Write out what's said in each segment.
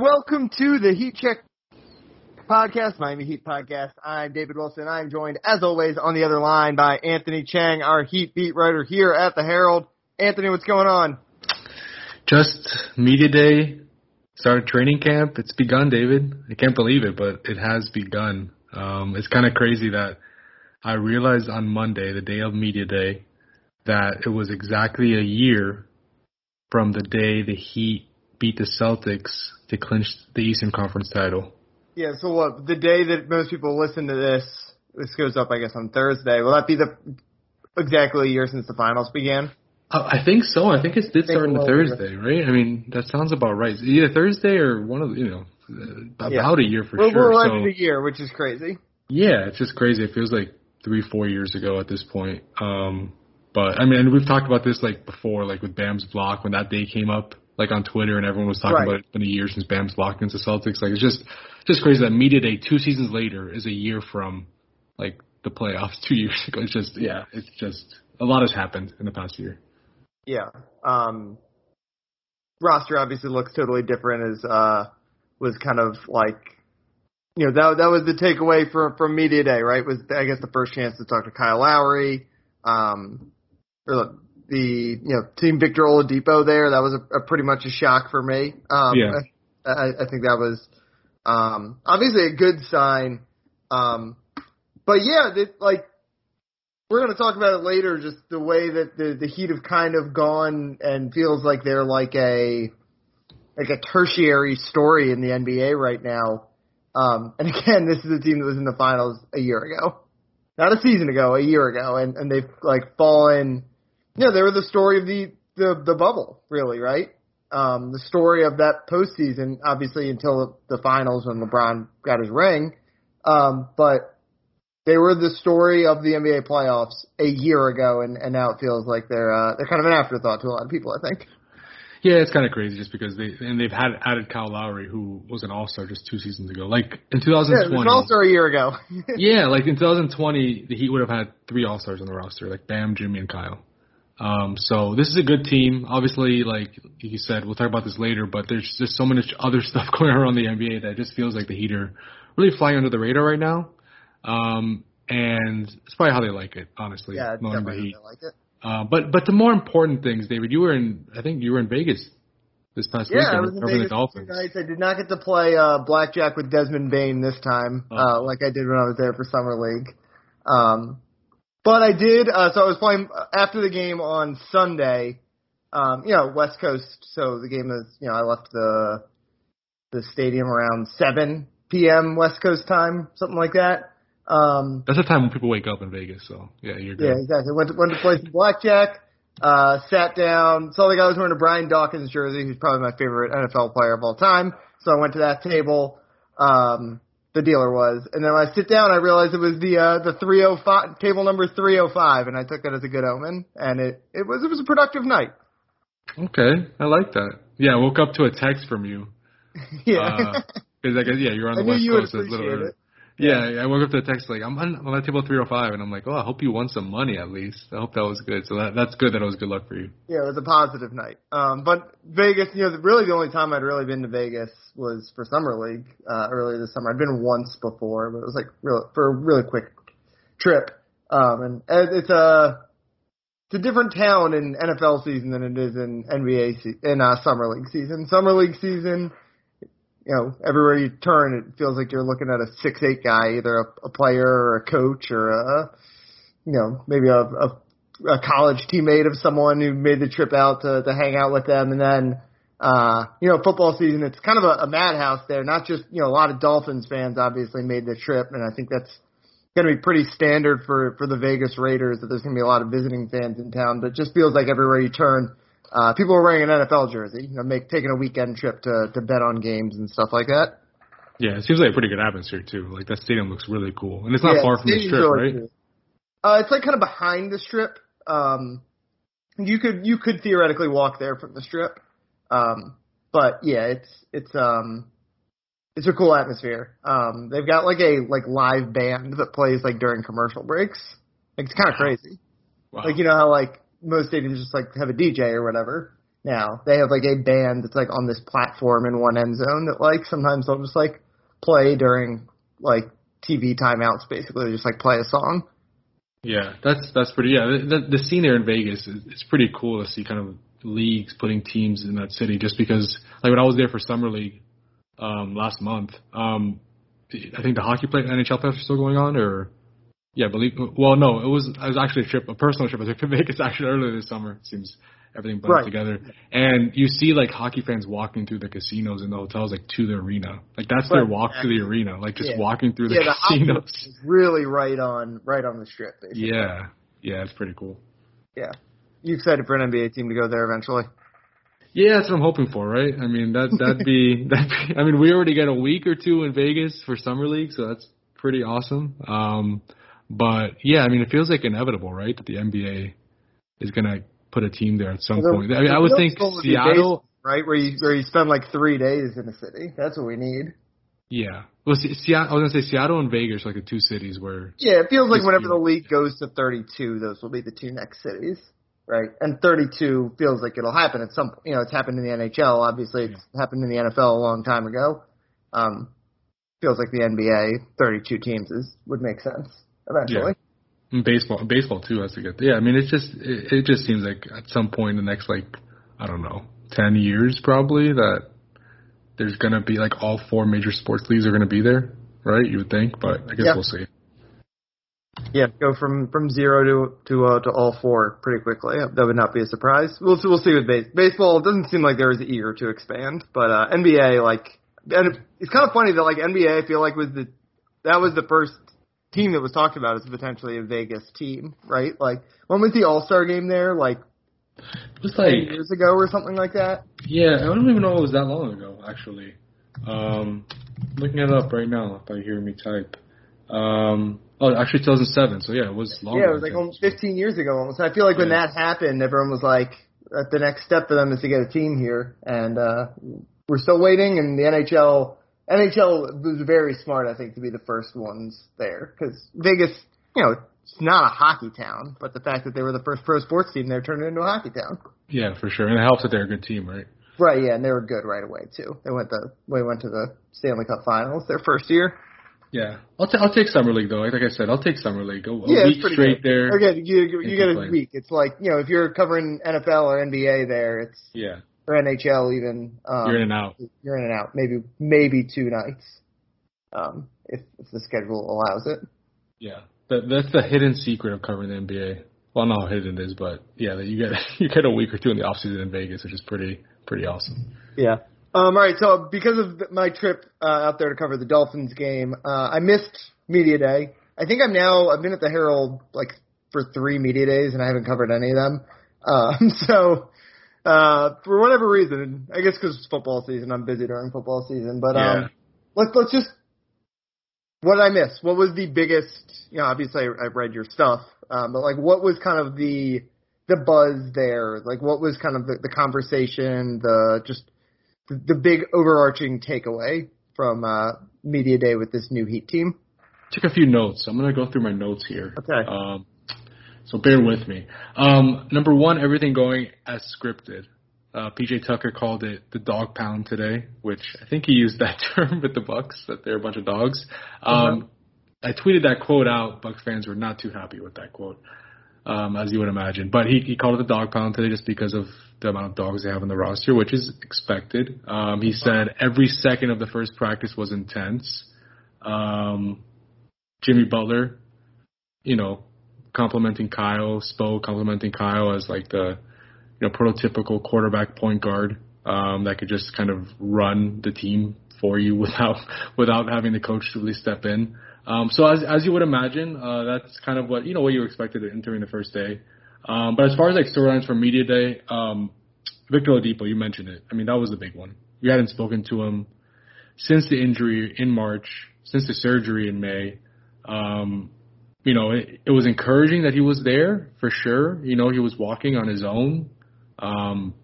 welcome to the Heat Check podcast, Miami Heat podcast. I'm David Wilson. I'm joined, as always, on the other line by Anthony Chang, our Heat beat writer here at the Herald. Anthony, what's going on? Just media day, started training camp. It's begun, David. I can't believe it, but it has begun. Um, it's kind of crazy that I realized on Monday, the day of media day, that it was exactly a year from the day the Heat beat the Celtics to clinch the Eastern Conference title. Yeah, so what, the day that most people listen to this, this goes up, I guess, on Thursday. Will that be the exactly a year since the finals began? Uh, I think so. I think it did start on the Thursday, right? I mean, that sounds about right. Either Thursday or one of the, you know, about yeah. a year for we're, sure. We're so, a year, which is crazy. Yeah, it's just crazy. It feels like three, four years ago at this point. Um, but I mean, we've talked about this like before, like with Bam's block when that day came up, like on Twitter, and everyone was talking right. about it. It's been a year since Bam's block into Celtics. Like it's just, just crazy that media day two seasons later is a year from like the playoffs two years ago. It's just, yeah, it's just a lot has happened in the past year. Yeah. Um, roster obviously looks totally different. As uh, was kind of like you know that that was the takeaway from from media day, right? Was I guess the first chance to talk to Kyle Lowry, um, or the you know team Victor Oladipo there. That was a, a pretty much a shock for me. Um, yeah, I, I think that was um, obviously a good sign. Um, but yeah, that, like we're going to talk about it later. Just the way that the the Heat have kind of gone and feels like they're like a like a tertiary story in the NBA right now. Um, and again, this is a team that was in the finals a year ago, not a season ago, a year ago, and and they've like fallen. Know, they were the story of the the the bubble, really, right? Um, the story of that postseason, obviously until the finals when LeBron got his ring. Um, but they were the story of the NBA playoffs a year ago, and, and now it feels like they're uh, they're kind of an afterthought to a lot of people. I think. Yeah, it's kind of crazy just because they and they've had added Kyle Lowry, who was an All Star just two seasons ago. Like in 2020, yeah, All Star a year ago. yeah, like in 2020, the Heat would have had three All Stars on the roster, like Bam, Jimmy, and Kyle. Um, so this is a good team. Obviously, like you said, we'll talk about this later, but there's just so much other stuff going on in the NBA that just feels like the Heat are really flying under the radar right now. Um, and it's probably how they like it, honestly. Yeah, definitely the like it. Uh, but but the more important things, David, you were in. I think you were in Vegas this past yeah, weekend. I was in Vegas the Dolphins. Nights. I did not get to play uh, blackjack with Desmond Bane this time, oh. uh, like I did when I was there for summer league. Um, but I did. Uh, so I was playing after the game on Sunday. Um, you know, West Coast. So the game is. You know, I left the the stadium around 7 p.m. West Coast time, something like that. Um, That's the time when people wake up in Vegas. So yeah, you're good. Yeah, exactly. Went to, went to play some blackjack. Uh, sat down, saw the guy was wearing a Brian Dawkins jersey, who's probably my favorite NFL player of all time. So I went to that table. Um, the dealer was, and then when I sit down, I realized it was the uh, the 305 table number 305, and I took that as a good omen, and it it was it was a productive night. Okay, I like that. Yeah, I woke up to a text from you. yeah, because uh, I guess yeah, you're on the I West you Coast. Would appreciate it. Yeah, I woke up to a text like I'm on, I'm on table 305, and I'm like, oh, I hope you won some money at least. I hope that was good. So that that's good. That it was good luck for you. Yeah, it was a positive night. Um, but Vegas, you know, really the only time I'd really been to Vegas was for summer league uh, earlier this summer. I'd been once before, but it was like real for a really quick trip. Um, and it's a it's a different town in NFL season than it is in NBA se- in uh, summer league season. Summer league season you know, everywhere you turn, it feels like you're looking at a six eight guy, either a, a player or a coach or a, you know, maybe a, a a college teammate of someone who made the trip out to to hang out with them, and then. Uh, you know, football season, it's kind of a, a madhouse there. Not just, you know, a lot of Dolphins fans obviously made the trip, and I think that's going to be pretty standard for, for the Vegas Raiders that there's going to be a lot of visiting fans in town, but it just feels like everywhere you turn, uh, people are wearing an NFL jersey, you know, make taking a weekend trip to to bet on games and stuff like that. Yeah, it seems like a pretty good atmosphere too. Like that stadium looks really cool, and it's not yeah, far from the strip, right? Uh, it's like kind of behind the strip. Um, you could you could theoretically walk there from the strip, um, but yeah, it's it's um it's a cool atmosphere. Um, they've got like a like live band that plays like during commercial breaks. Like it's kind of crazy. Wow. Like you know how like most stadiums just like have a DJ or whatever. now. They have like a band that's like on this platform in one end zone that like sometimes they'll just like play during like TV timeouts. Basically, they just like play a song. Yeah, that's that's pretty. Yeah, the, the scene there in Vegas is it's pretty cool to see kind of leagues putting teams in that city. Just because, like when I was there for summer league um, last month, um, I think the hockey play NHL playoffs are still going on, or yeah, I believe. Well, no, it was it was actually a trip, a personal trip. I took to Vegas actually earlier this summer. It seems everything blends right. together. And you see like hockey fans walking through the casinos and the hotels like to the arena. Like that's their walk to the arena, like just yeah. walking through the casinos. yeah, casinos. The really right on right on the strip. Basically. Yeah, yeah, it's pretty cool. Yeah, you excited for an NBA team to go there eventually? Yeah, that's what I'm hoping for, right? I mean that that'd be that. I mean we already got a week or two in Vegas for summer league, so that's pretty awesome. Um, but yeah, I mean it feels like inevitable, right? That the NBA is gonna put a team there at some well, point. I mean, I would think Seattle, right, where you where you spend like three days in a city. That's what we need. Yeah. Well, Seattle. I was gonna say Seattle and Vegas are like the two cities where. Yeah, it feels like whenever the league goes to 32, those will be the two next cities, right? And 32 feels like it'll happen at some. You know, it's happened in the NHL. Obviously, it's yeah. happened in the NFL a long time ago. Um, feels like the NBA 32 teams is would make sense eventually. Yeah. Baseball, baseball too has to get. Yeah, I mean, it's just it, it just seems like at some point in the next like I don't know ten years probably that there's gonna be like all four major sports leagues are gonna be there, right? You would think, but I guess we'll see. Yeah, go from from zero to to uh, to all four pretty quickly. That would not be a surprise. We'll we'll see with base, baseball. It doesn't seem like they're as eager to expand, but uh, NBA like and it's kind of funny that like NBA I feel like was the that was the first team that was talked about as potentially a Vegas team, right? Like when was the All Star game there? Like was like years ago or something like that. Yeah, I don't even know it was that long ago. Actually, um, looking it up right now. If I hear me type, um, oh, actually 2007. So yeah, it was long. Yeah, it was like almost 15 years ago almost. I feel like when that happened, everyone was like, the next step for them is to get a team here, and uh, we're still waiting. And the NHL NHL was very smart, I think, to be the first ones there because Vegas, you know, it's not a hockey town, but the fact that they were the first pro sports team there turned it into a hockey town. Yeah, for sure, and it helps that they're a good team, right? Right, yeah, and they were good right away too. They went the they went to the Stanley Cup Finals their first year. Yeah, I'll t- I'll take summer league though. Like, I said, I'll take summer league. A, a yeah, week straight good. there. Again, you you, you get a week. It's like you know if you're covering NFL or NBA there, it's yeah or NHL even. Um, you're in and out. You're in and out. Maybe maybe two nights, um, if if the schedule allows it. Yeah, that, that's the hidden secret of covering the NBA. Well, not know how hidden it is, but yeah, that you get you get a week or two in the off season in Vegas, which is pretty pretty awesome. Yeah. Um, all right, so because of my trip uh, out there to cover the Dolphins game, uh, I missed media day. I think I'm now I've been at the Herald like for three media days and I haven't covered any of them. Um, so uh, for whatever reason, I guess because it's football season, I'm busy during football season. But yeah. um, let's let's just what did I miss? What was the biggest? You know, obviously I, I've read your stuff, um, but like, what was kind of the the buzz there? Like, what was kind of the, the conversation, the just the, the big overarching takeaway from uh, media day with this new Heat team? Took a few notes. I'm gonna go through my notes here. Okay. Um, so bear with me. Um, number one, everything going as scripted. Uh, PJ Tucker called it the dog pound today, which I think he used that term with the Bucks that they're a bunch of dogs. Um, uh-huh. I tweeted that quote out. Bucks fans were not too happy with that quote, um, as you would imagine. But he, he called it the dog pound today just because of the amount of dogs they have in the roster, which is expected. Um, he said every second of the first practice was intense. Um, Jimmy Butler, you know, complimenting Kyle, Spo complimenting Kyle as like the you know prototypical quarterback point guard um, that could just kind of run the team for you without without having the coach to really step in. Um, so as as you would imagine, uh, that's kind of what you know what you expected entering the first day. Um, but as far as like storylines for media day, um, Victor Oladipo, you mentioned it. I mean that was the big one. We hadn't spoken to him since the injury in March, since the surgery in May. Um, you know, it, it was encouraging that he was there for sure. You know, he was walking on his own. Um,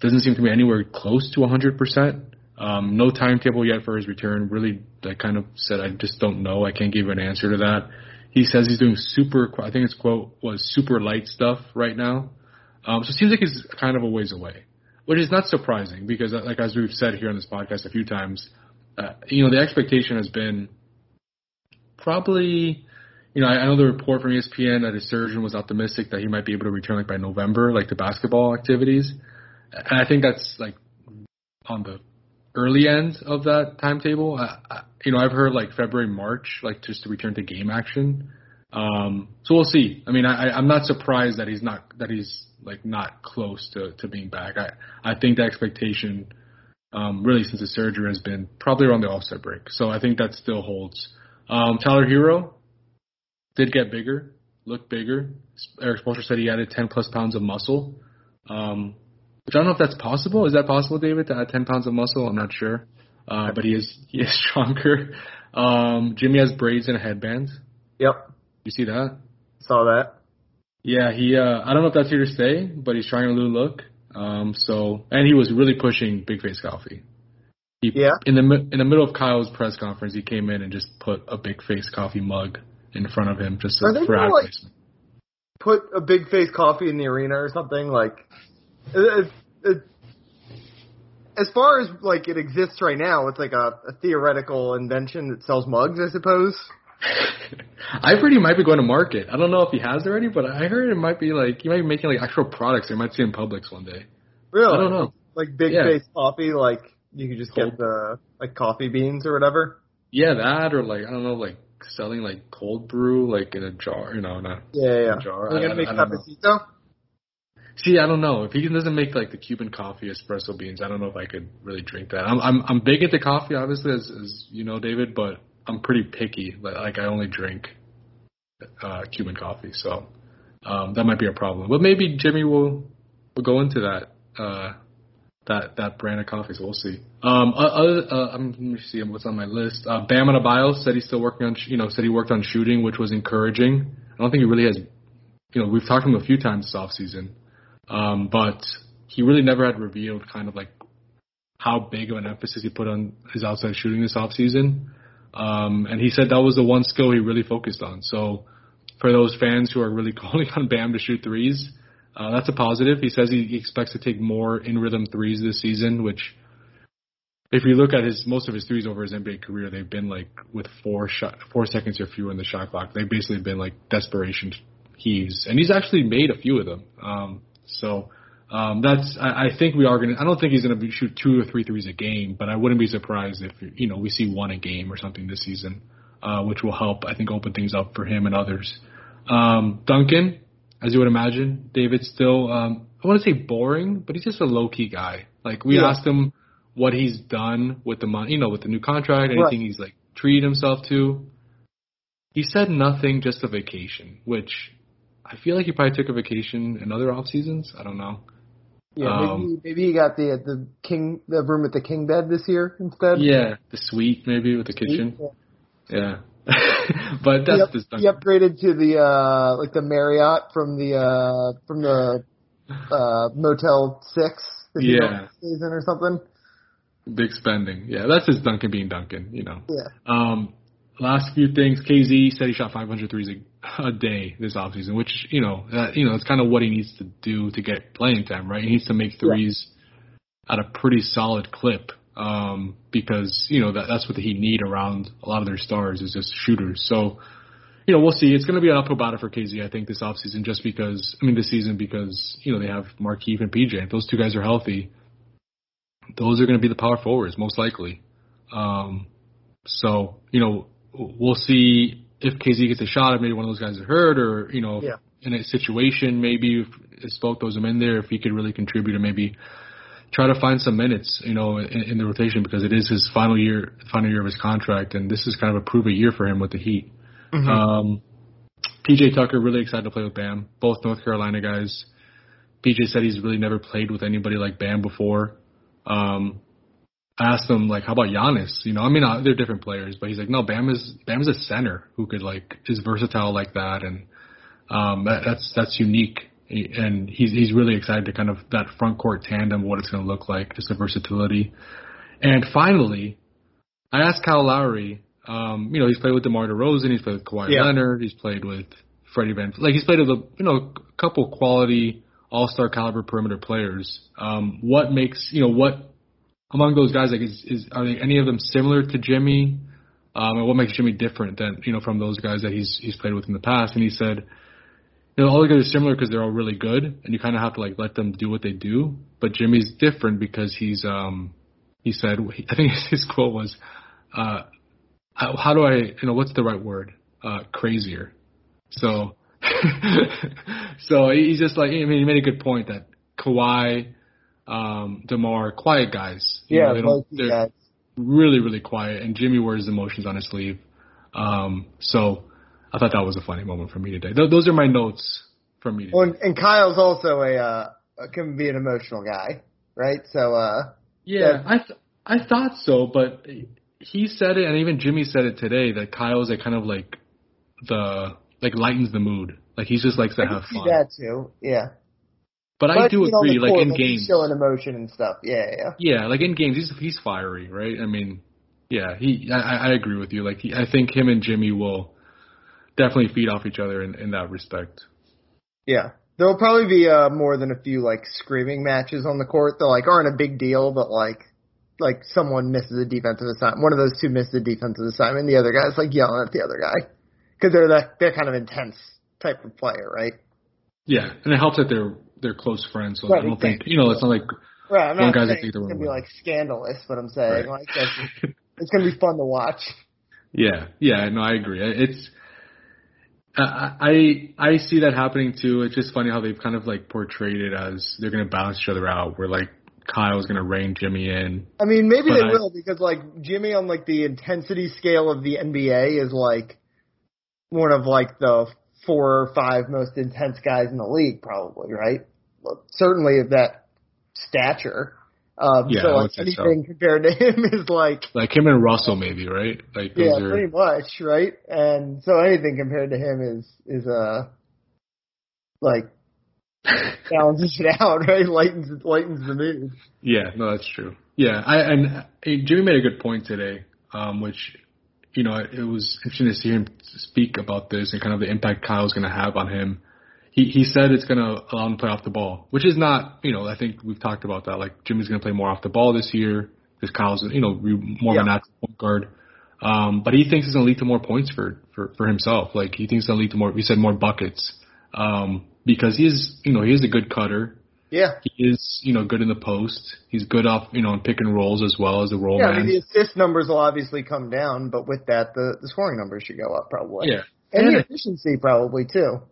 doesn't seem to be anywhere close to 100%. Um, no timetable yet for his return. Really, I kind of said I just don't know. I can't give an answer to that. He says he's doing super. I think his quote was super light stuff right now. Um, so it seems like he's kind of a ways away. which is not surprising because, uh, like as we've said here on this podcast a few times, uh, you know the expectation has been probably. You know, I, I know the report from ESPN that his surgeon was optimistic that he might be able to return like by November, like to basketball activities, and I think that's like on the early end of that timetable. I, I, you know, I've heard like February, March, like just to return to game action. Um, so we'll see. I mean, I, I'm not surprised that he's not that he's like not close to to being back. I I think the expectation, um, really since the surgery has been probably around the All-Star break. So I think that still holds. Um, Tyler Herro did get bigger, looked bigger. Erik Spoelstra said he added 10 plus pounds of muscle. Um, which I don't know if that's possible. Is that possible, David, to add 10 pounds of muscle? I'm not sure. Uh, but he is he is stronger. Um, Jimmy has braids and a headband. Yep. You see that? Saw that. Yeah, he. Uh, I don't know if that's here to stay, but he's trying a new look. Um, so and he was really pushing Big Face Coffee. He, yeah. In the in the middle of Kyle's press conference, he came in and just put a Big Face Coffee mug in front of him just Are for like, put a Big Face Coffee in the arena or something like. It, it, as far as like it exists right now, it's like a, a theoretical invention that sells mugs, I suppose. I've heard he might be going to market. I don't know if he has already, but I heard it might be like he might be making like actual products. You might see in Publix one day. Really? I don't know. Like big Yeah. face coffee, like you could just Cold. get the like coffee beans or whatever. Yeah, that or like I don't know, like selling like cold brew like in a jar. You know, not. Yeah, yeah. yeah. Jar. Are you gonna I- make I don't cafecito? See, I don't know if he doesn't make like the Cuban coffee espresso beans. I don't know if I could really drink that. I'm I'm I'm big into coffee, obviously, as as you know, David, but I'm pretty picky. Like, like I only drink uh Cuban coffee, so um that might be a problem. But maybe Jimmy will will go into that uh that that brand of coffee. So we'll see. Um, other, uh, um, let me see what's on my list. Uh, Bam Adebayo said he's still working on, sh- you know, said he worked on shooting, which was encouraging. I don't think he really has, you know, we've talked to him a few times this off season, um, but he really never had revealed kind of like how big of an emphasis he put on his outside shooting this off season. Um, and he said that was the one skill he really focused on. So for those fans who are really calling on Bam to shoot threes, uh, that's a positive. He says he, expects to take more in rhythm threes this season, which if you look at his most of his threes over his NBA career, they've been like with four shot four seconds or fewer in the shot clock. They've basically been like desperation heaves, and he's actually made a few of them. Um, so um, that's I, I think we are gonna. I don't think he's gonna be, shoot two or three threes a game, but I wouldn't be surprised if you know we see one a game or something this season, uh, which will help I think open things up for him and others. Um, Duncan, as you would imagine, David's still um, I want to say boring, but he's just a low key guy. Like we Yeah. asked him what he's done with the money, you know, with the new contract, anything he's like treated himself to. He said nothing, just a vacation, which I feel like he probably took a vacation in other off seasons. I don't know. Yeah, Um, maybe maybe he got the the king the room with the king bed this year instead. Yeah, the suite maybe with the kitchen. Yeah. Yeah, but that's just he upgraded to the uh like the Marriott from the uh from the uh Motel Six Yeah. stays in or something. big spending. Yeah, that's just Duncan being Duncan. You know. Yeah. Um, last few things. KZ said he shot 500 threes a, a day this offseason, which you know, that, you know, it's kind of what he needs to do to get playing time, right? He needs to make threes at a pretty solid clip, um, because you know that that's what the Heat need around a lot of their stars is just shooters. So. You know, we'll see. It's going to be an uphill battle for KZ, I think, this offseason, just because, I mean, this season, because, you know, they have Markieff and PJ. If those two guys are healthy, those are going to be the power forwards, most likely. Um, so, you know, we'll see if KZ gets a shot, if maybe one of those guys is hurt, or, you know, Yeah. in a situation, maybe if, if Spoke throws him in there, if he could really contribute and maybe try to find some minutes, you know, in, in the rotation because it is his final year, final year of his contract, and this is kind of a prove a year for him with the Heat. Um, PJ Tucker really excited to play with Bam, both North Carolina guys. PJ said he's really never played with anybody like Bam before. Um, I asked him like, how about Giannis? You know, I mean, uh, they're different players, but he's like, no, Bam is Bam is a center who could like is versatile like that, and um, that, that's that's unique. He- And he's he's really excited to kind of that front court tandem, what it's going to look like, just the versatility. And finally, I asked Kyle Lowry. Um, you know, he's played with DeMar DeRozan, he's played with Kawhi Yeah. Leonard, he's played with Freddie Van, like he's played with a you know a couple quality all star caliber perimeter players. Um, what makes you know what among those guys like is, is are they, any of them similar to Jimmy? Um, and what makes Jimmy different than you know from those guys that he's he's played with in the past? And he said, know, all the guys are similar because they're all really good, and you kind of have to like let them do what they do. But Jimmy's different because he's um he said I think his quote was, uh, how do I you know what's the right word? Uh, crazier. So so he's just like I mean he made a good point that Kawhi, um, DeMar, quiet guys. You yeah, know, they they're guys. really really quiet, and Jimmy wears emotions on his sleeve. Um, so I thought that was a funny moment for me today. Th- those are my notes from me. Today. Well, and, Kyle's also a uh, can be an emotional guy, right? So uh, yeah, I th- I thought so, but he said it, and even Jimmy said it today that Kyle's a kind of like the like lightens the mood. Like he just likes to I have fun. that too. Yeah. But, but I do agree, like in games, he's showing emotion and stuff. Yeah, yeah. Yeah, like in games, he's he's fiery, right? I mean, yeah, he. I, I agree with you. Like he, I think him and Jimmy will definitely feed off each other in, in that respect. Yeah, there'll probably be uh, more than a few like screaming matches on the court that like aren't a big deal, but like like someone misses a defensive assignment, one of those two misses a defensive assignment, the other guy's like yelling at the other guy because they're that they're kind of intense type of player, right? Yeah, and it helps that they're they're close friends, so right, I don't think you know it's not like right. I'm not saying it's gonna be like scandalous, but I'm saying right. like it's gonna be fun to watch. Yeah, yeah, no, I agree. It's I I see that happening too. It's just funny how they've kind of like portrayed it as they're gonna balance each other out. Where like Kyle's gonna rein Jimmy in. I mean, maybe they I, will because like Jimmy on like the intensity scale of the NBA is like one of like the four or five most intense guys in the league, probably, right? Certainly of that stature. Um, yeah, so like anything so. compared to him is like like him and Russell maybe, right? Like yeah, are... pretty much, right? And so anything compared to him is is uh like balances it out, right? Lightens lightens the mood. Yeah, no, that's true. Yeah, I and hey, Jimmy made a good point today, um, which you know, it was interesting to see him speak about this and kind of the impact Kyle's going to have on him. He he said it's going to allow him to play off the ball, which is not, you know, I think we've talked about that. Like Jimmy's going to play more off the ball this year because Kyle's, you know, more yeah. of a natural point guard. Um, but he thinks it's going to lead to more points for, for, for himself. Like he thinks it's going to lead to more, he said more buckets. Um, because he is, you know, he is a good cutter. Yeah. He is, you know, good in the post. He's good off, you know, in pick and rolls as well as the roll yeah, man. I mean, the assist numbers will obviously come down, but with that, the, the scoring numbers should go up probably. Yeah. And, and the efficiency probably too.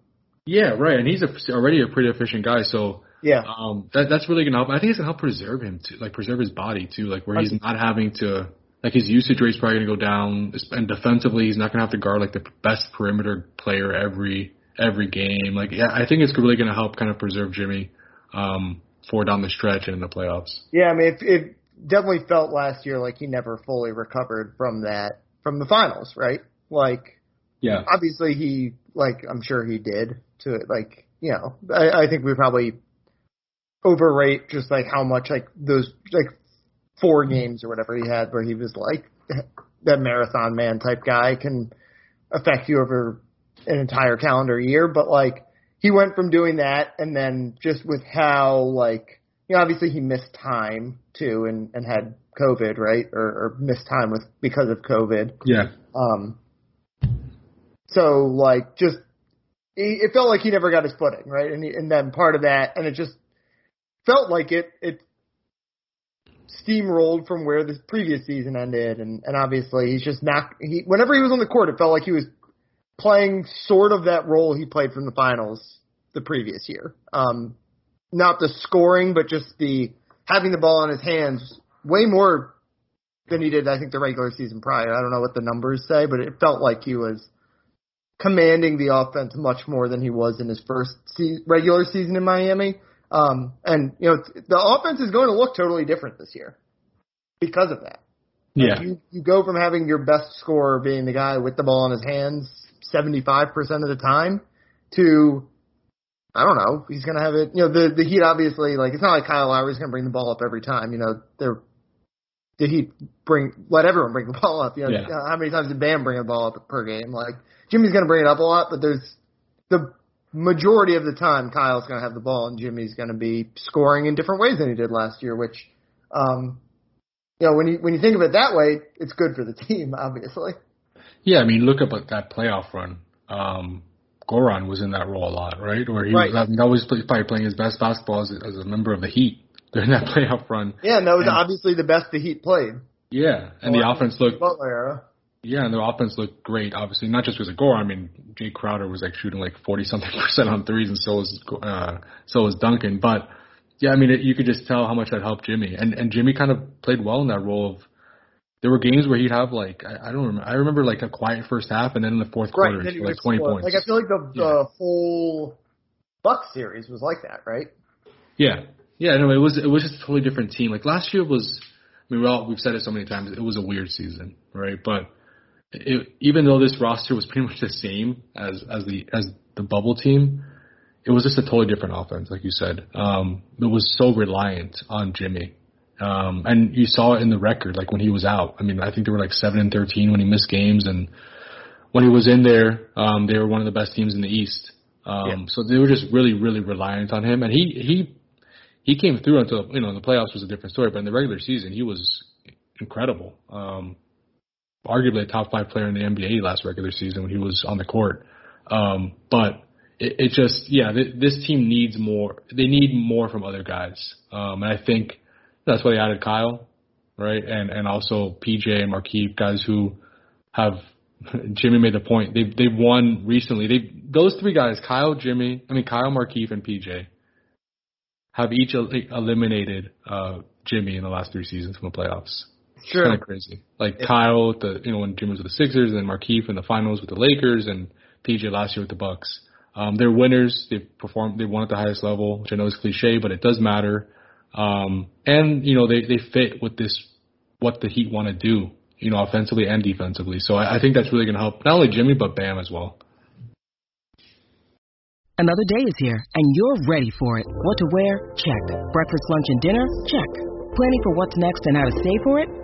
Yeah, right. And he's a, already a pretty efficient guy, so yeah, um, that that's really gonna help. I think it's gonna help preserve him too, like preserve his body too, like where he's not having to, like his usage rate's probably gonna go down, and defensively he's not gonna have to guard like the best perimeter player every every game. Like, yeah, I think it's really gonna help kind of preserve Jimmy. Um, for down the stretch and in the playoffs. Yeah, I mean, it, it definitely felt last year like he never fully recovered from that from the finals, right? Like, yeah, obviously he like I'm sure he did to it. Like, you know, I, I think we probably overrate just like how much like those like four games or whatever he had where he was like that marathon man type guy can affect you over an entire calendar year, but like he went from doing that and then just with how like you know obviously he missed time too and and had COVID right or, or missed time with because of COVID. Yeah. Um. So like just it felt like he never got his footing right and he, and then part of that and it just felt like it it steamrolled from where the previous season ended and and obviously he's just not he whenever he was on the court it felt like he was playing sort of that role he played from the finals the previous year. Um, not the scoring, but just the having the ball in his hands way more than he did, I think, the regular season prior. I don't know what the numbers say, but it felt like he was commanding the offense much more than he was in his first se- regular season in Miami. Um, and you know, the offense is going to look totally different this year because of that. Yeah. you, you go from having your best scorer being the guy with the ball in his hands 75% of the time to I don't know. He's gonna have it. You know, the the Heat obviously like it's not like Kyle Lowry's gonna bring the ball up every time. You know, they're the Heat bring let everyone bring the ball up. You know, yeah. how many times did Bam bring the ball up per game? Like Jimmy's gonna bring it up a lot, but there's the majority of the time Kyle's going to have the ball and Jimmy's going to be scoring in different ways than he did last year, which, um, you know, when you when you think of it that way, it's good for the team, obviously. Yeah, I mean, look up at that playoff run. Um, Goran was in that role a lot, right? Or he right. was that was probably playing his best basketball as, as a member of the Heat during that playoff run. Yeah, and that was and, obviously the best the Heat played. Yeah, and the offense looked. Butler era. Yeah, and their offense looked great. Obviously, not just because of Gore. I mean, Jay Crowder was like shooting like forty something percent on threes, and so was uh, so was Duncan. But yeah, I mean, it, you could just tell how much that helped Jimmy, and and Jimmy kind of played well in that role of there were games where he'd have like I, I don't remember. I remember like a quiet first half, and then in the fourth right, quarter, like twenty score. points. Like I feel like the, the yeah. whole Buck series was like that, right? Yeah, yeah. No, it was it was just a totally different team. Like last year was. I mean, we all, we've said it so many times. It was a weird season, right? But it, even though this roster was pretty much the same as as the as the bubble team, it was just a totally different offense, like you said. Um, it was so reliant on Jimmy. Um, and you saw it in the record, like when he was out. I mean, I think they were like seven and thirteen when he missed games, and when he was in there, um, they were one of the best teams in the East. Um, yeah. so they were just really, really reliant on him, and he he he came through until you know in the playoffs was a different story, but in the regular season he was incredible. Um, arguably a top five player in the NBA last regular season when he was on the court. Um, but it, it just yeah, th- this team needs more. They need more from other guys, um, and I think that's why they added Kyle, right? And and also PJ and Markieff, guys who have Jimmy made the point. They've they've won recently. They those three guys, Kyle, Jimmy, I mean Kyle, Markieff, and PJ, have each el- eliminated uh, Jimmy in the last three seasons from the playoffs. Sure. Kind of crazy. Like yeah. Kyle, with the you know when Jimmy was with the Sixers, and then Markieff in the finals with the Lakers, and PJ last year with the Bucks. Um, they're winners. They've performed. They won at the highest level, which I know is cliche, but it does matter. Um, and you know they they fit with this what the Heat want to do, you know, offensively and defensively. So I, I think that's really going to help not only Jimmy but Bam as well. Another day is here, and you're ready for it. What to wear? Check. Breakfast, lunch, and dinner? Check. Planning for what's next and how to save for it?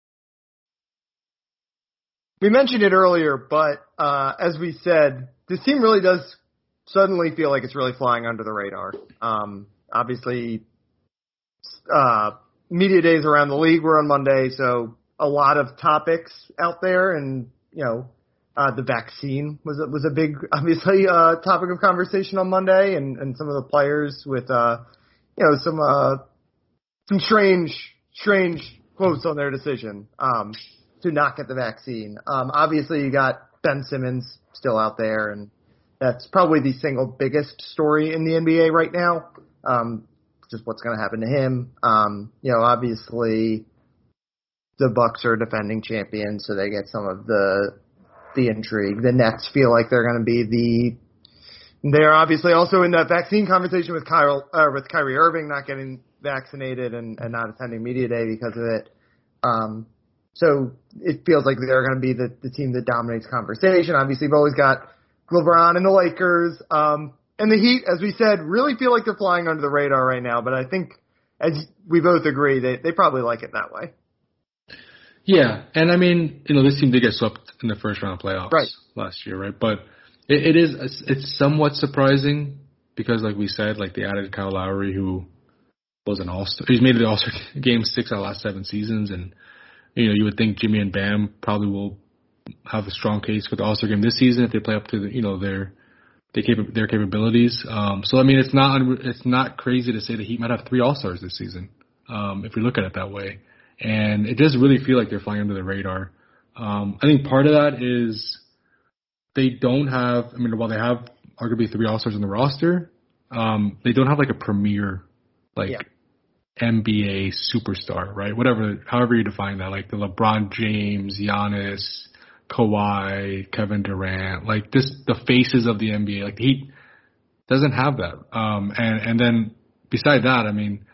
We mentioned it earlier, but uh, as we said, this team really does suddenly feel like it's really flying under the radar. Um, obviously, uh, media days around the league were on Monday, so a lot of topics out there, and you know, uh, the vaccine was a, was a big, obviously, uh, topic of conversation on Monday, and, and some of the players with, uh, you know, some uh, some strange, strange quotes on their decision. Um, to not get the vaccine. Um, obviously, you got Ben Simmons still out there, and that's probably the single biggest story in the NBA right now. Um, just what's going to happen to him. Um, you know, obviously, the Bucks are defending champions, so they get some of the the intrigue. The Nets feel like they're going to be the they're obviously also in that vaccine conversation with Kyle uh, with Kyrie Irving not getting vaccinated and, and not attending media day because of it. Um, so it feels like they're going to be the, the team that dominates conversation. Obviously, you've always got LeBron and the Lakers. Um, and the Heat, as we said, really feel like they're flying under the radar right now. But I think, as we both agree, they, they probably like it that way. Yeah, and I mean, you know, this team did get swept in the first round of playoffs right. last year, right? But it, it is it's somewhat surprising because, like we said, like they added Kyle Lowry, who was an all star. He's made the All Star game six out of the last seven seasons, and you know, you would think Jimmy and Bam probably will have a strong case for the All Star game this season if they play up to the, you know their their, capa- their capabilities. Um, so I mean, it's not it's not crazy to say the Heat might have three All Stars this season um, if we look at it that way. and it does really feel like they're flying under the radar. Um, I think part of that is they don't have. I mean, while they have arguably three All Stars on the roster, um, they don't have like a premier like yeah. NBA superstar, right? Whatever, however you define that, like the LeBron James, Giannis, Kawhi, Kevin Durant, like this, the faces of the NBA. Like he doesn't have that. Um, and and then beside that, I mean,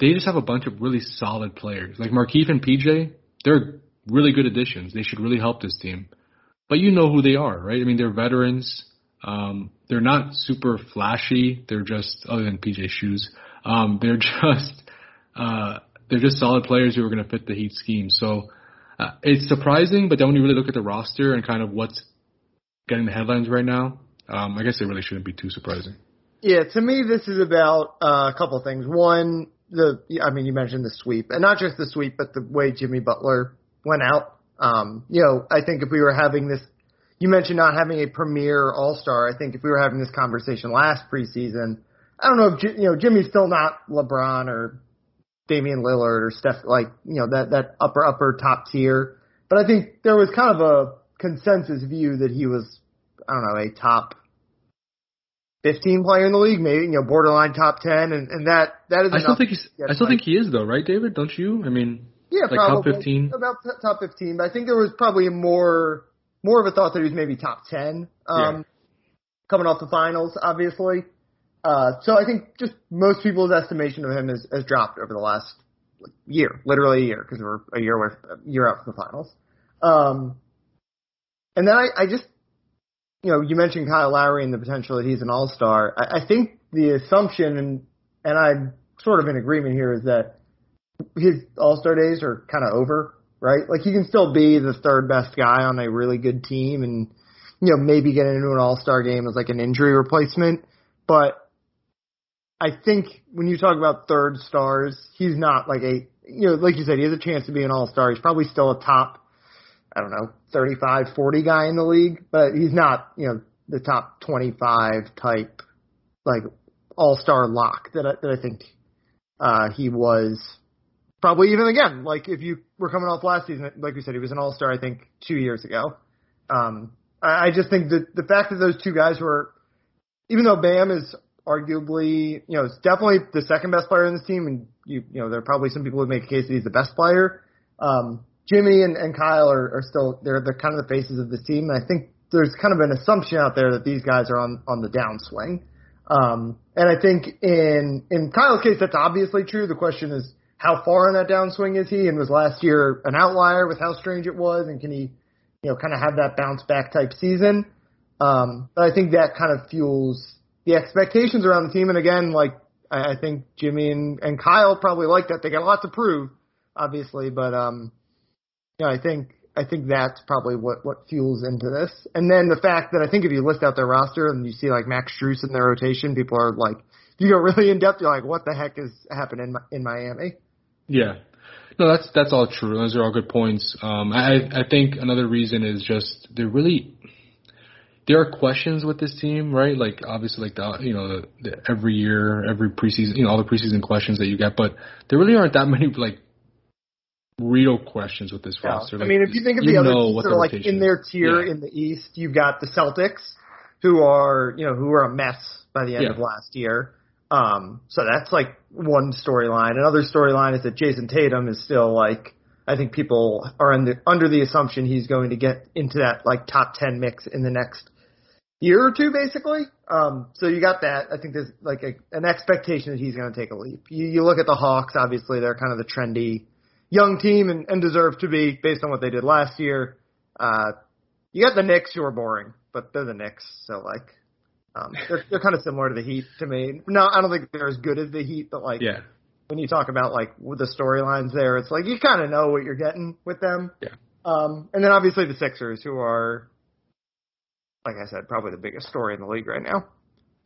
they just have a bunch of really solid players. Like Markieff and PJ, they're really good additions. They should really help this team. But you know who they are, right? I mean, they're veterans. Um, they're not super flashy. They're just other than PJ shoes. Um, they're just uh, they're just solid players who are going to fit the Heat scheme. So uh, it's surprising, but then when you really look at the roster and kind of what's getting the headlines right now, um, I guess it really shouldn't be too surprising. Yeah, to me, this is about uh, a couple things. One, the I mean, you mentioned the sweep, and not just the sweep, but the way Jimmy Butler went out. Um, you know, I think if we were having this, you mentioned not having a premier All Star. I think if we were having this conversation last preseason, I don't know if you know Jimmy's still not LeBron or Damian Lillard or Steph, like you know that that upper upper top tier. But I think there was kind of a consensus view that he was, I don't know, a top 15 player in the league, maybe you know borderline top 10, and and that that is. I still think he's. I still think he is though, right, David? Don't you? I mean, yeah, like probably top 15, about top 15. But I think there was probably more more of a thought that he was maybe top 10. Um, yeah. coming off the finals, obviously. Uh, so I think just most people's estimation of him has, has dropped over the last year, literally a year, because we're a year a year out from the finals. Um, and then I, I just you know, you mentioned Kyle Lowry and the potential that he's an all star. I, I think the assumption, and and I'm sort of in agreement here, is that his all star days are kind of over, right? Like he can still be the third best guy on a really good team, and you know maybe get into an all star game as like an injury replacement. But I think when you talk about third stars, he's not like a you know like you said, he has a chance to be an all star. He's probably still a top I don't know, 35, 40 guy in the league, but he's not, you know, the top 25 type, like all-star lock that I, that I think, uh, he was probably even again, like if you were coming off last season, like we said, he was an all-star, I think two years ago. Um, I, I just think that the fact that those two guys were, even though Bam is arguably, you know, it's definitely the second best player in this team, and you, you know, there are probably some people who make a case that he's the best player. Um, Jimmy and, and Kyle are, are still they're they're kind of the faces of this team, and I think there's kind of an assumption out there that these guys are on on the downswing. Um, and I think in in Kyle's case, that's obviously true. The question is how far on that downswing is he, and was last year an outlier with how strange it was, and can he, you know, kind of have that bounce back type season? Um, but I think that kind of fuels the expectations around the team. And again, like I, think Jimmy and, and Kyle probably like that. They got a lot to prove, obviously, but um, yeah, I think I think that's probably what what fuels into this. And then the fact that I think if you list out their roster and you see like Max Strus in their rotation, people are like, you go really in depth, you're like, what the heck is happening in Miami? Yeah. No, that's that's all true. Those are all good points. Um, I I think another reason is just they're really there are questions with this team, right? Like obviously, like the you know the, the every year, every preseason, you know all the preseason questions that you get, but there really aren't that many like real questions with this roster. Like, I mean, if you think of the other teams that are like in their tier yeah. in the East, you've got the Celtics, who are you know who are a mess by the end yeah. of last year. Um, so that's like one storyline. Another storyline is that Jayson Tatum is still like I think people are the, under the assumption he's going to get into that like top ten mix in the next year or two, basically. Um, so you got that. I think there's like a, an expectation that he's going to take a leap. You, you look at the Hawks, obviously they're kind of the trendy young team and, and deserve to be based on what they did last year. Uh, you got the Knicks who are boring, but they're the Knicks, so like, um, they're, they're kind of similar to the Heat to me. No, I don't think they're as good as the Heat, but like, yeah. when you talk about like the storylines there, it's like you kind of know what you're getting with them. Yeah. Um, and then obviously the Sixers, who are, like I said, probably the biggest story in the league right now.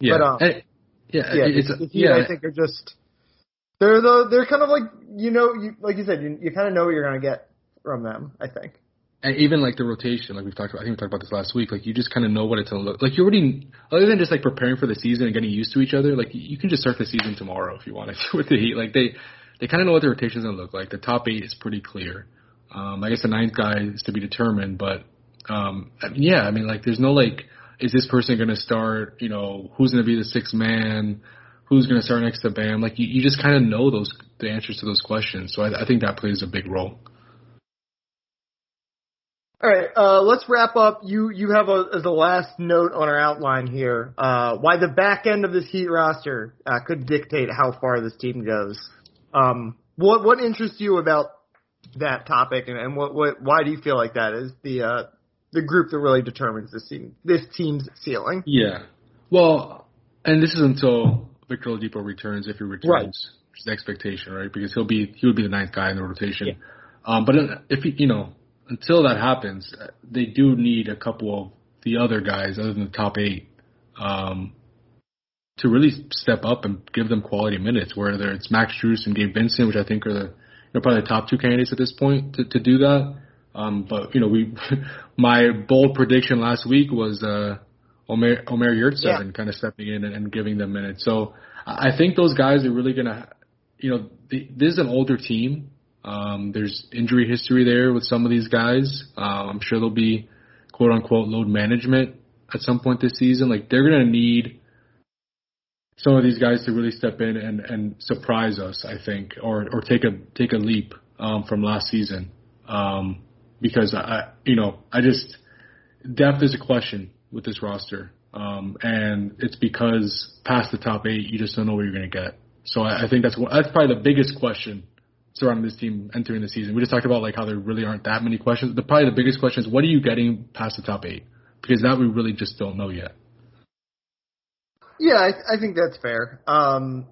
Yeah. But, um, yeah, yeah, it's, the, the Heat, yeah. I think are just they're the they're kind of like you know you like you said you, you kind of know what you're gonna get from them. I think. And even like the rotation, like we've talked about, I think we talked about this last week. Like you just kind of know what it's gonna look like. You already, other than just like preparing for the season and getting used to each other, like you can just start the season tomorrow if you want to with the Heat. Like they, they kind of know what the rotation going to look like. The top eight is pretty clear. Um, I guess the ninth guy is to be determined, but um, I mean, yeah, I mean, like, there's no like, is this person going to start? You know, who's going to be the sixth man? Who's going to start next to Bam? Like, you, you just kind of know those the answers to those questions. So I, I think that plays a big role. All right, uh, let's wrap up. You you have a, a last note on our outline here uh, why the back end of this Heat roster uh, could dictate how far this team goes. Um, what what interests you about that topic, and, and what what why do you feel like that is the uh, the group that really determines this team this team's ceiling? Yeah, well, and this is until Victor Oladipo returns if he returns. Right. Which is the expectation, right? Because he'll be he would be the ninth guy in the rotation. Yeah. Um, but if he, you know until that happens, they do need a couple of the other guys other than the top eight um, to really step up and give them quality minutes. Whether it's Max Strus and Gabe Vincent, which I think are the you know, probably the top two candidates at this point to, to do that. Um, but you know, we my bold prediction last week was uh, Omer Omer Yurtseven yeah. kind of stepping in and, and giving them minutes. So I think those guys are really gonna, you know, the, this is an older team. Um, there's injury history there with some of these guys. Uh, I'm sure there'll be quote unquote load management at some point this season. Like they're gonna need some of these guys to really step in and, and surprise us, I think, or or take a take a leap um, from last season. Um, because I, you know, I just depth is a question with this roster, um, and it's because past the top eight, you just don't know what you're going to get. So I, I think that's that's probably the biggest question surrounding this team entering the season. We just talked about like how there really aren't that many questions. The probably the biggest question is what are you getting past the top eight? Because that we really just don't know yet. Yeah, I, I think that's fair. Um,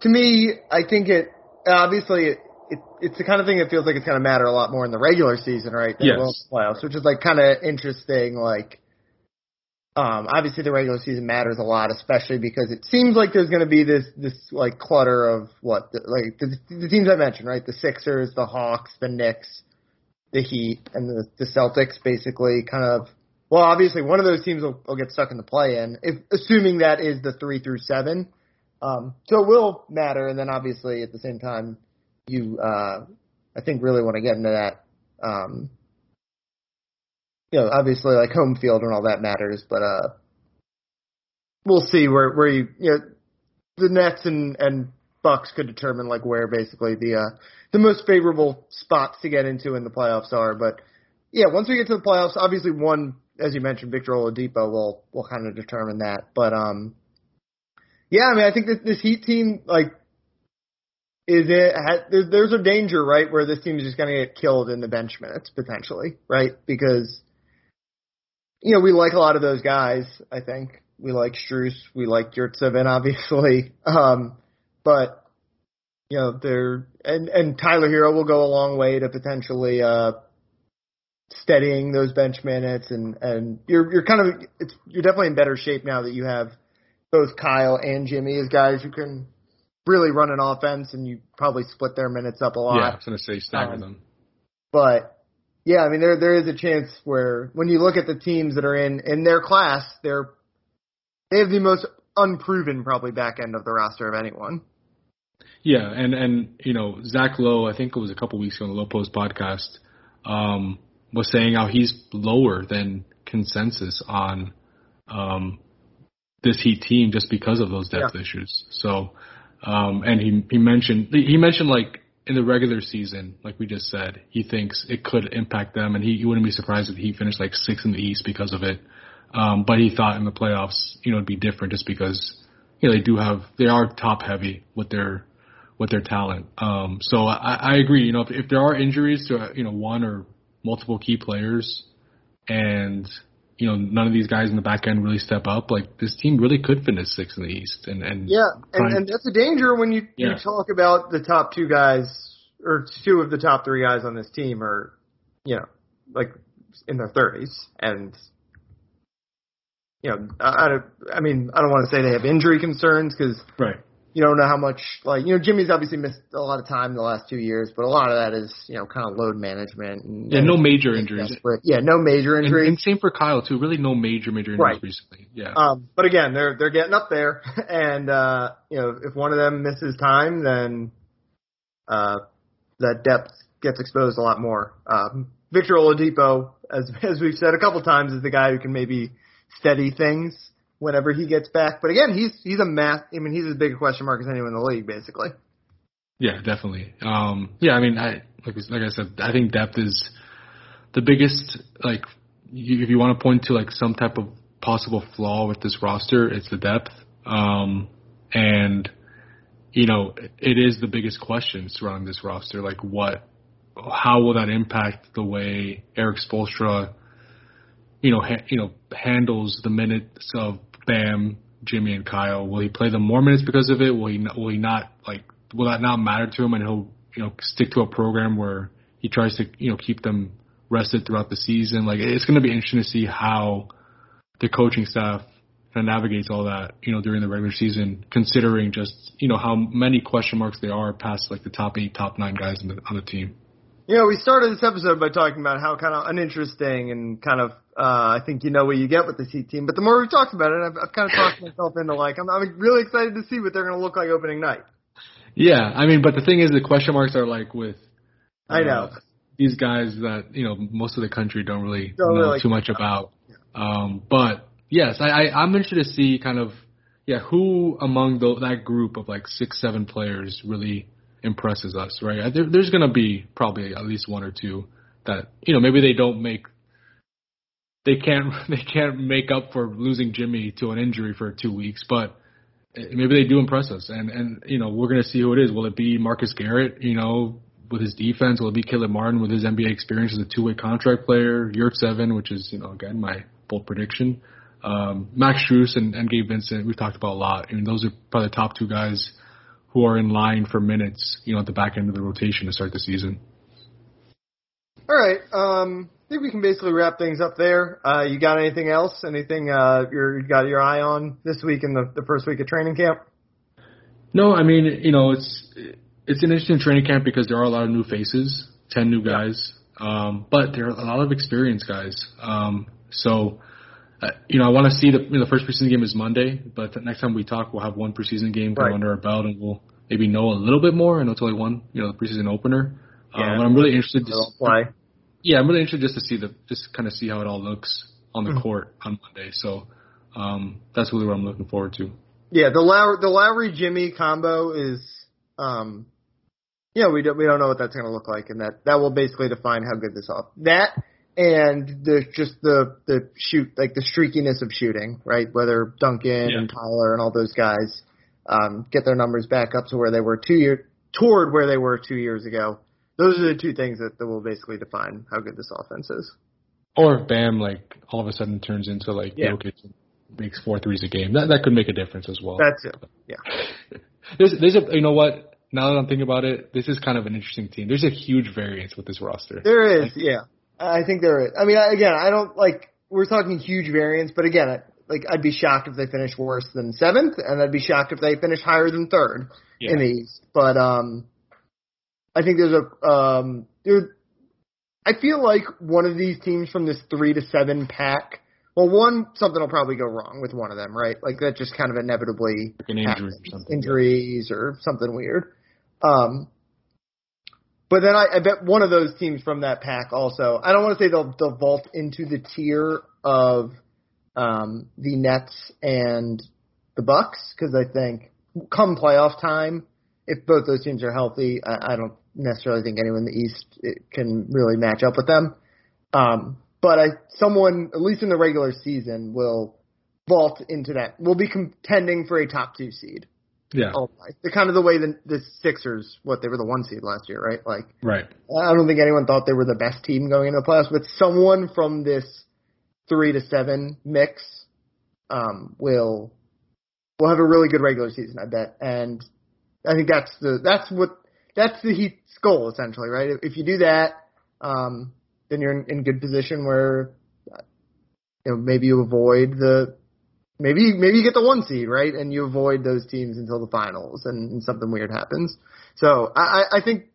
to me, I think it obviously it, it, it's the kind of thing that feels like it's going to matter a lot more in the regular season, right? Than yes. playoffs, which is like kind of interesting. Like um, obviously, the regular season matters a lot, especially because it seems like there's going to be this this like clutter of what the, like the, the teams I mentioned, right? The Sixers, the Hawks, the Knicks, the Heat, and the, the Celtics. Basically, kind of. Well, obviously, one of those teams will, will get stuck in the play-in, if, assuming that is the three through seven. Um, so it will matter, and then obviously at the same time, you uh, I think really want to get into that um, you know, obviously like home field and all that matters, but uh, we'll see where where you you know the Nets and and Bucks could determine like where basically the uh the most favorable spots to get into in the playoffs are. But yeah, once we get to the playoffs, obviously one as you mentioned, Victor Oladipo will will kind of determine that. But um, yeah, I mean, I think this this Heat team like is it there's a danger right where this team is just going to get killed in the bench minutes potentially right because you know, we like a lot of those guys. I think we like Strus, we like Yurtseven, obviously. Um, but you know, they're and and Tyler Herro will go a long way to potentially uh, steadying those bench minutes, and and you're you're kind of it's you're definitely in better shape now that you have both Kyle and Jimmy as guys who can really run an offense, and you probably split their minutes up a lot. Yeah, I was gonna say stagger um, them. But yeah, I mean there there is a chance where when you look at the teams that are in in their class, they're they have the most unproven probably back end of the roster of anyone. Yeah, and and you know Zach Lowe, I think it was a couple weeks ago on the Lowe Post podcast, um, was saying how he's lower than consensus on um, this Heat team just because of those depth yeah. issues. So, um, and he he mentioned he mentioned like in the regular season, like we just said, he thinks it could impact them, and he, he wouldn't be surprised if he finished like sixth in the East because of it. Um, but he thought in the playoffs, you know, it'd be different just because you know they do have they are top heavy with their with their talent. Um, so I, I agree. You know, if, if there are injuries to you know one or multiple key players, and you know none of these guys in the back end really step up, like this team really could finish sixth in the East. And and yeah, and, and that's a danger when you yeah. you talk about the top two guys or two of the top three guys on this team are, you know, like in their thirties, and you know, I, I, I mean, I don't want to say they have injury concerns because right you don't know how much like you know Jimmy's obviously missed a lot of time in the last two years, but a lot of that is you know kind of load management. And, yeah, no major injuries. Desperate. Yeah, no major injuries. And, and, same for Kyle too. Really, no major major injuries right. recently. Yeah. Um, but again, they're they're getting up there, and uh, you know if one of them misses time, then uh, that depth gets exposed a lot more. Um, Victor Oladipo, as as we've said a couple times, is the guy who can maybe steady things whenever he gets back. But again, he's he's a math. I mean, he's as big a question mark as anyone in the league, basically. Yeah, definitely. Um, yeah, I mean, I like like I said, I think depth is the biggest. Like, you, if you want to point to like some type of possible flaw with this roster, it's the depth. Um, and you know, it is the biggest question surrounding this roster. Like, what, how will that impact the way Erik Spoelstra, you know, ha- you know, handles the minutes of Bam, Jimmy, and Kyle? Will he play them more minutes because of it? Will he, will he not like? Will that not matter to him, and he'll, you know, stick to a program where he tries to, you know, keep them rested throughout the season? Like, it's going to be interesting to see how the coaching staff kind of navigates all that, you know, during the regular season, considering just, you know, how many question marks there are past like the top eight, top nine guys on the, on the team. You know, we started this episode by talking about how kind of uninteresting and kind of, uh, I think you know what you get with the Heat team. But the more we talked about it, I've, I've kind of talked myself into like, I'm, I'm really excited to see what they're going to look like opening night. Yeah, I mean, but the thing is, the question marks are like with. Uh, I know. These guys that you know most of the country don't really don't know really too much about. Um, but yes, I, I I'm interested to see kind of yeah who among the, that group of like six seven players really impresses us, right? There, there's gonna be probably at least one or two that you know maybe they don't make they can't they can't make up for losing Jimmy to an injury for two weeks, but maybe they do impress us, and and you know we're gonna see who it is. Will it be Marcus Garrett? You know. With his defense, will it be Caleb Martin with his NBA experience as a two-way contract player? Yurtseven, which is you know again my bold prediction. Um, Max Strus and, and Gabe Vincent, we've talked about a lot. I mean, those are probably the top two guys who are in line for minutes, you know, at the back end of the rotation to start the season. All right. Um, I think we can basically wrap things up there. Uh, you got anything else? Anything uh, you're, you got your eye on this week in the, the first week of training camp? No, I mean, you know, it's it's an interesting training camp because there are a lot of new faces, ten new guys, um, but there are a lot of experienced guys. Um, so uh, you know, I want to see the you know, the first preseason game is Monday, but the next time we talk, we'll have one preseason game right. under our belt, and we'll maybe know a little bit more. Know it's only one, you know, the preseason opener. Yeah, um, but I'm really interested to play. Yeah, I'm really interested just to see the just kind of see how it all looks on the mm-hmm. court on Monday. So um, that's really what I'm looking forward to. Yeah, the Lowry the Lowry Jimmy combo is um, yeah, we don't we don't know what that's going to look like, and that that will basically define how good this off that and the just the the shoot like the streakiness of shooting, right? Whether Duncan yeah. and Tyler and all those guys um, get their numbers back up to where they were two year toward where they were two years ago. Those are the two things that, that will basically define how good this offense is. Or if Bam like all of a sudden turns into like yeah. Jokic makes four threes a game, that that could make a difference as well. That's it. Yeah. there's there's a you know what now that I'm thinking about it, this is kind of an interesting team. There's a huge variance with this roster. There is, like, yeah. I think there is. I mean, again, I don't like. We're talking huge variance, but again, I, like I'd be shocked if they finish worse than seventh, and I'd be shocked if they finish higher than third yeah. in the East. But um, I think there's a um, there. I feel like one of these teams from this three to seven pack. Well, one something will probably go wrong with one of them, right? Like that just kind of inevitably like an injury or something. injuries or something weird. Um, but then I, I bet one of those teams from that pack also. I don't want to say they'll, they'll vault into the tier of um, the Nets and the Bucks because I think come playoff time, if both those teams are healthy, I, I don't necessarily think anyone in the East can really match up with them. Um, but I, someone at least in the regular season will vault into that. Will be contending for a top two seed. Yeah. Oh, the kind of the way the the Sixers, what they were the one seed last year, right? Like, right. I don't think anyone thought they were the best team going into the playoffs, but someone from this three to seven mix um, will will have a really good regular season, I bet. And I think that's the that's what that's the Heat's goal essentially, right? If you do that, um, then you're in, in good position where you know maybe you avoid the maybe maybe you get the one seed right, and you avoid those teams until the finals, and, and something weird happens. So I, I think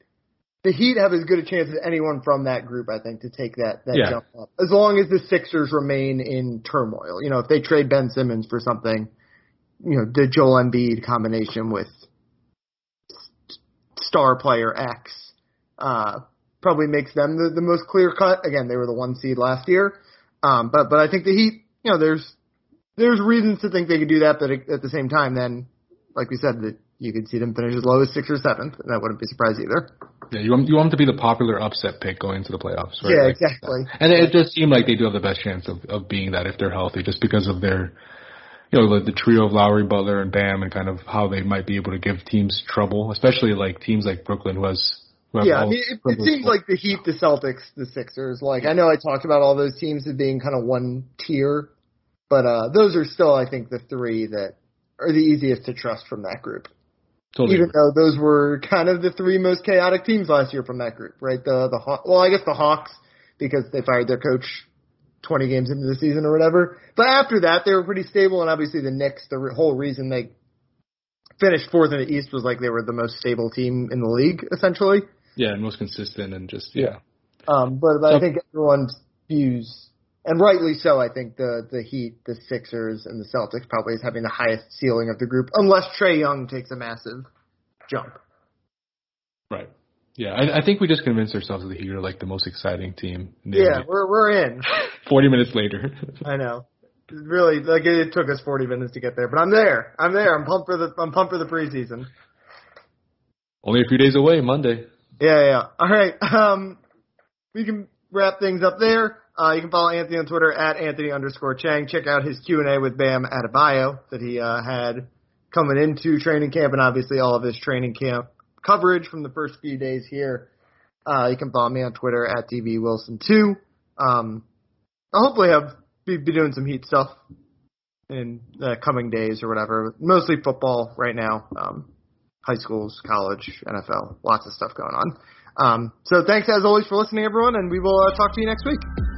the Heat have as good a chance as anyone from that group, I think, to take that that yeah. jump up. As long as the Sixers remain in turmoil, you know, if they trade Ben Simmons for something, you know, the Joel Embiid combination with star player X uh, probably makes them the, the most clear cut. Again, they were the one seed last year, um, but but I think the Heat, you know, there's there's reasons to think they could do that, but at the same time, then like we said, that you could see them finish as low as sixth or seventh, and I wouldn't be surprised either. Yeah, you want you want them to be the popular upset pick going into the playoffs, right? Yeah, like, exactly. And it does seem like they do have the best chance of of being that if they're healthy, just because of their you know, the, the trio of Lowry, Butler, and Bam, and kind of how they might be able to give teams trouble, especially like teams like Brooklyn, who has. Yeah, I mean, it, it seems like the Heat, the Celtics, the Sixers. Like I know I talked about all those teams as being kind of one tier, but uh those are still, I think, the three that are the easiest to trust from that group. Totally Even though those were kind of the three most chaotic teams last year from that group, right? The the Haw- well, I guess the Hawks because they fired their coach 20 games into the season or whatever. But after that, they were pretty stable, and obviously the Knicks, the whole reason they finished fourth in the East was like they were the most stable team in the league, essentially. yeah, and most consistent and just yeah. Um, but, but I think everyone views, and rightly so, I think the the Heat, the Sixers, and the Celtics probably is having the highest ceiling of the group, unless Trae Young takes a massive jump. Right. Yeah, I, I think we just convinced ourselves that the Heat are like the most exciting team. Yeah, NBA. we're we're in. Forty minutes later. I know. Really, like it took us 40 minutes to get there, but I'm there. I'm there. I'm pumped for the I'm pumped for the preseason. Only a few days away, Monday. Yeah, yeah. All right. Um, we can wrap things up there. Uh, you can follow Anthony on Twitter at Anthony underscore Chiang. Check out his Q and A with Bam Adebayo that he uh, had coming into training camp, and obviously all of his training camp coverage from the first few days here. Uh, you can follow me on Twitter at DB Wilson two. Um, I'll hopefully have be, be doing some Heat stuff in the coming days or whatever. Mostly football right now. Um, high schools, college, NFL, lots of stuff going on. Um, so thanks as always for listening, everyone, and we will uh, talk to you next week.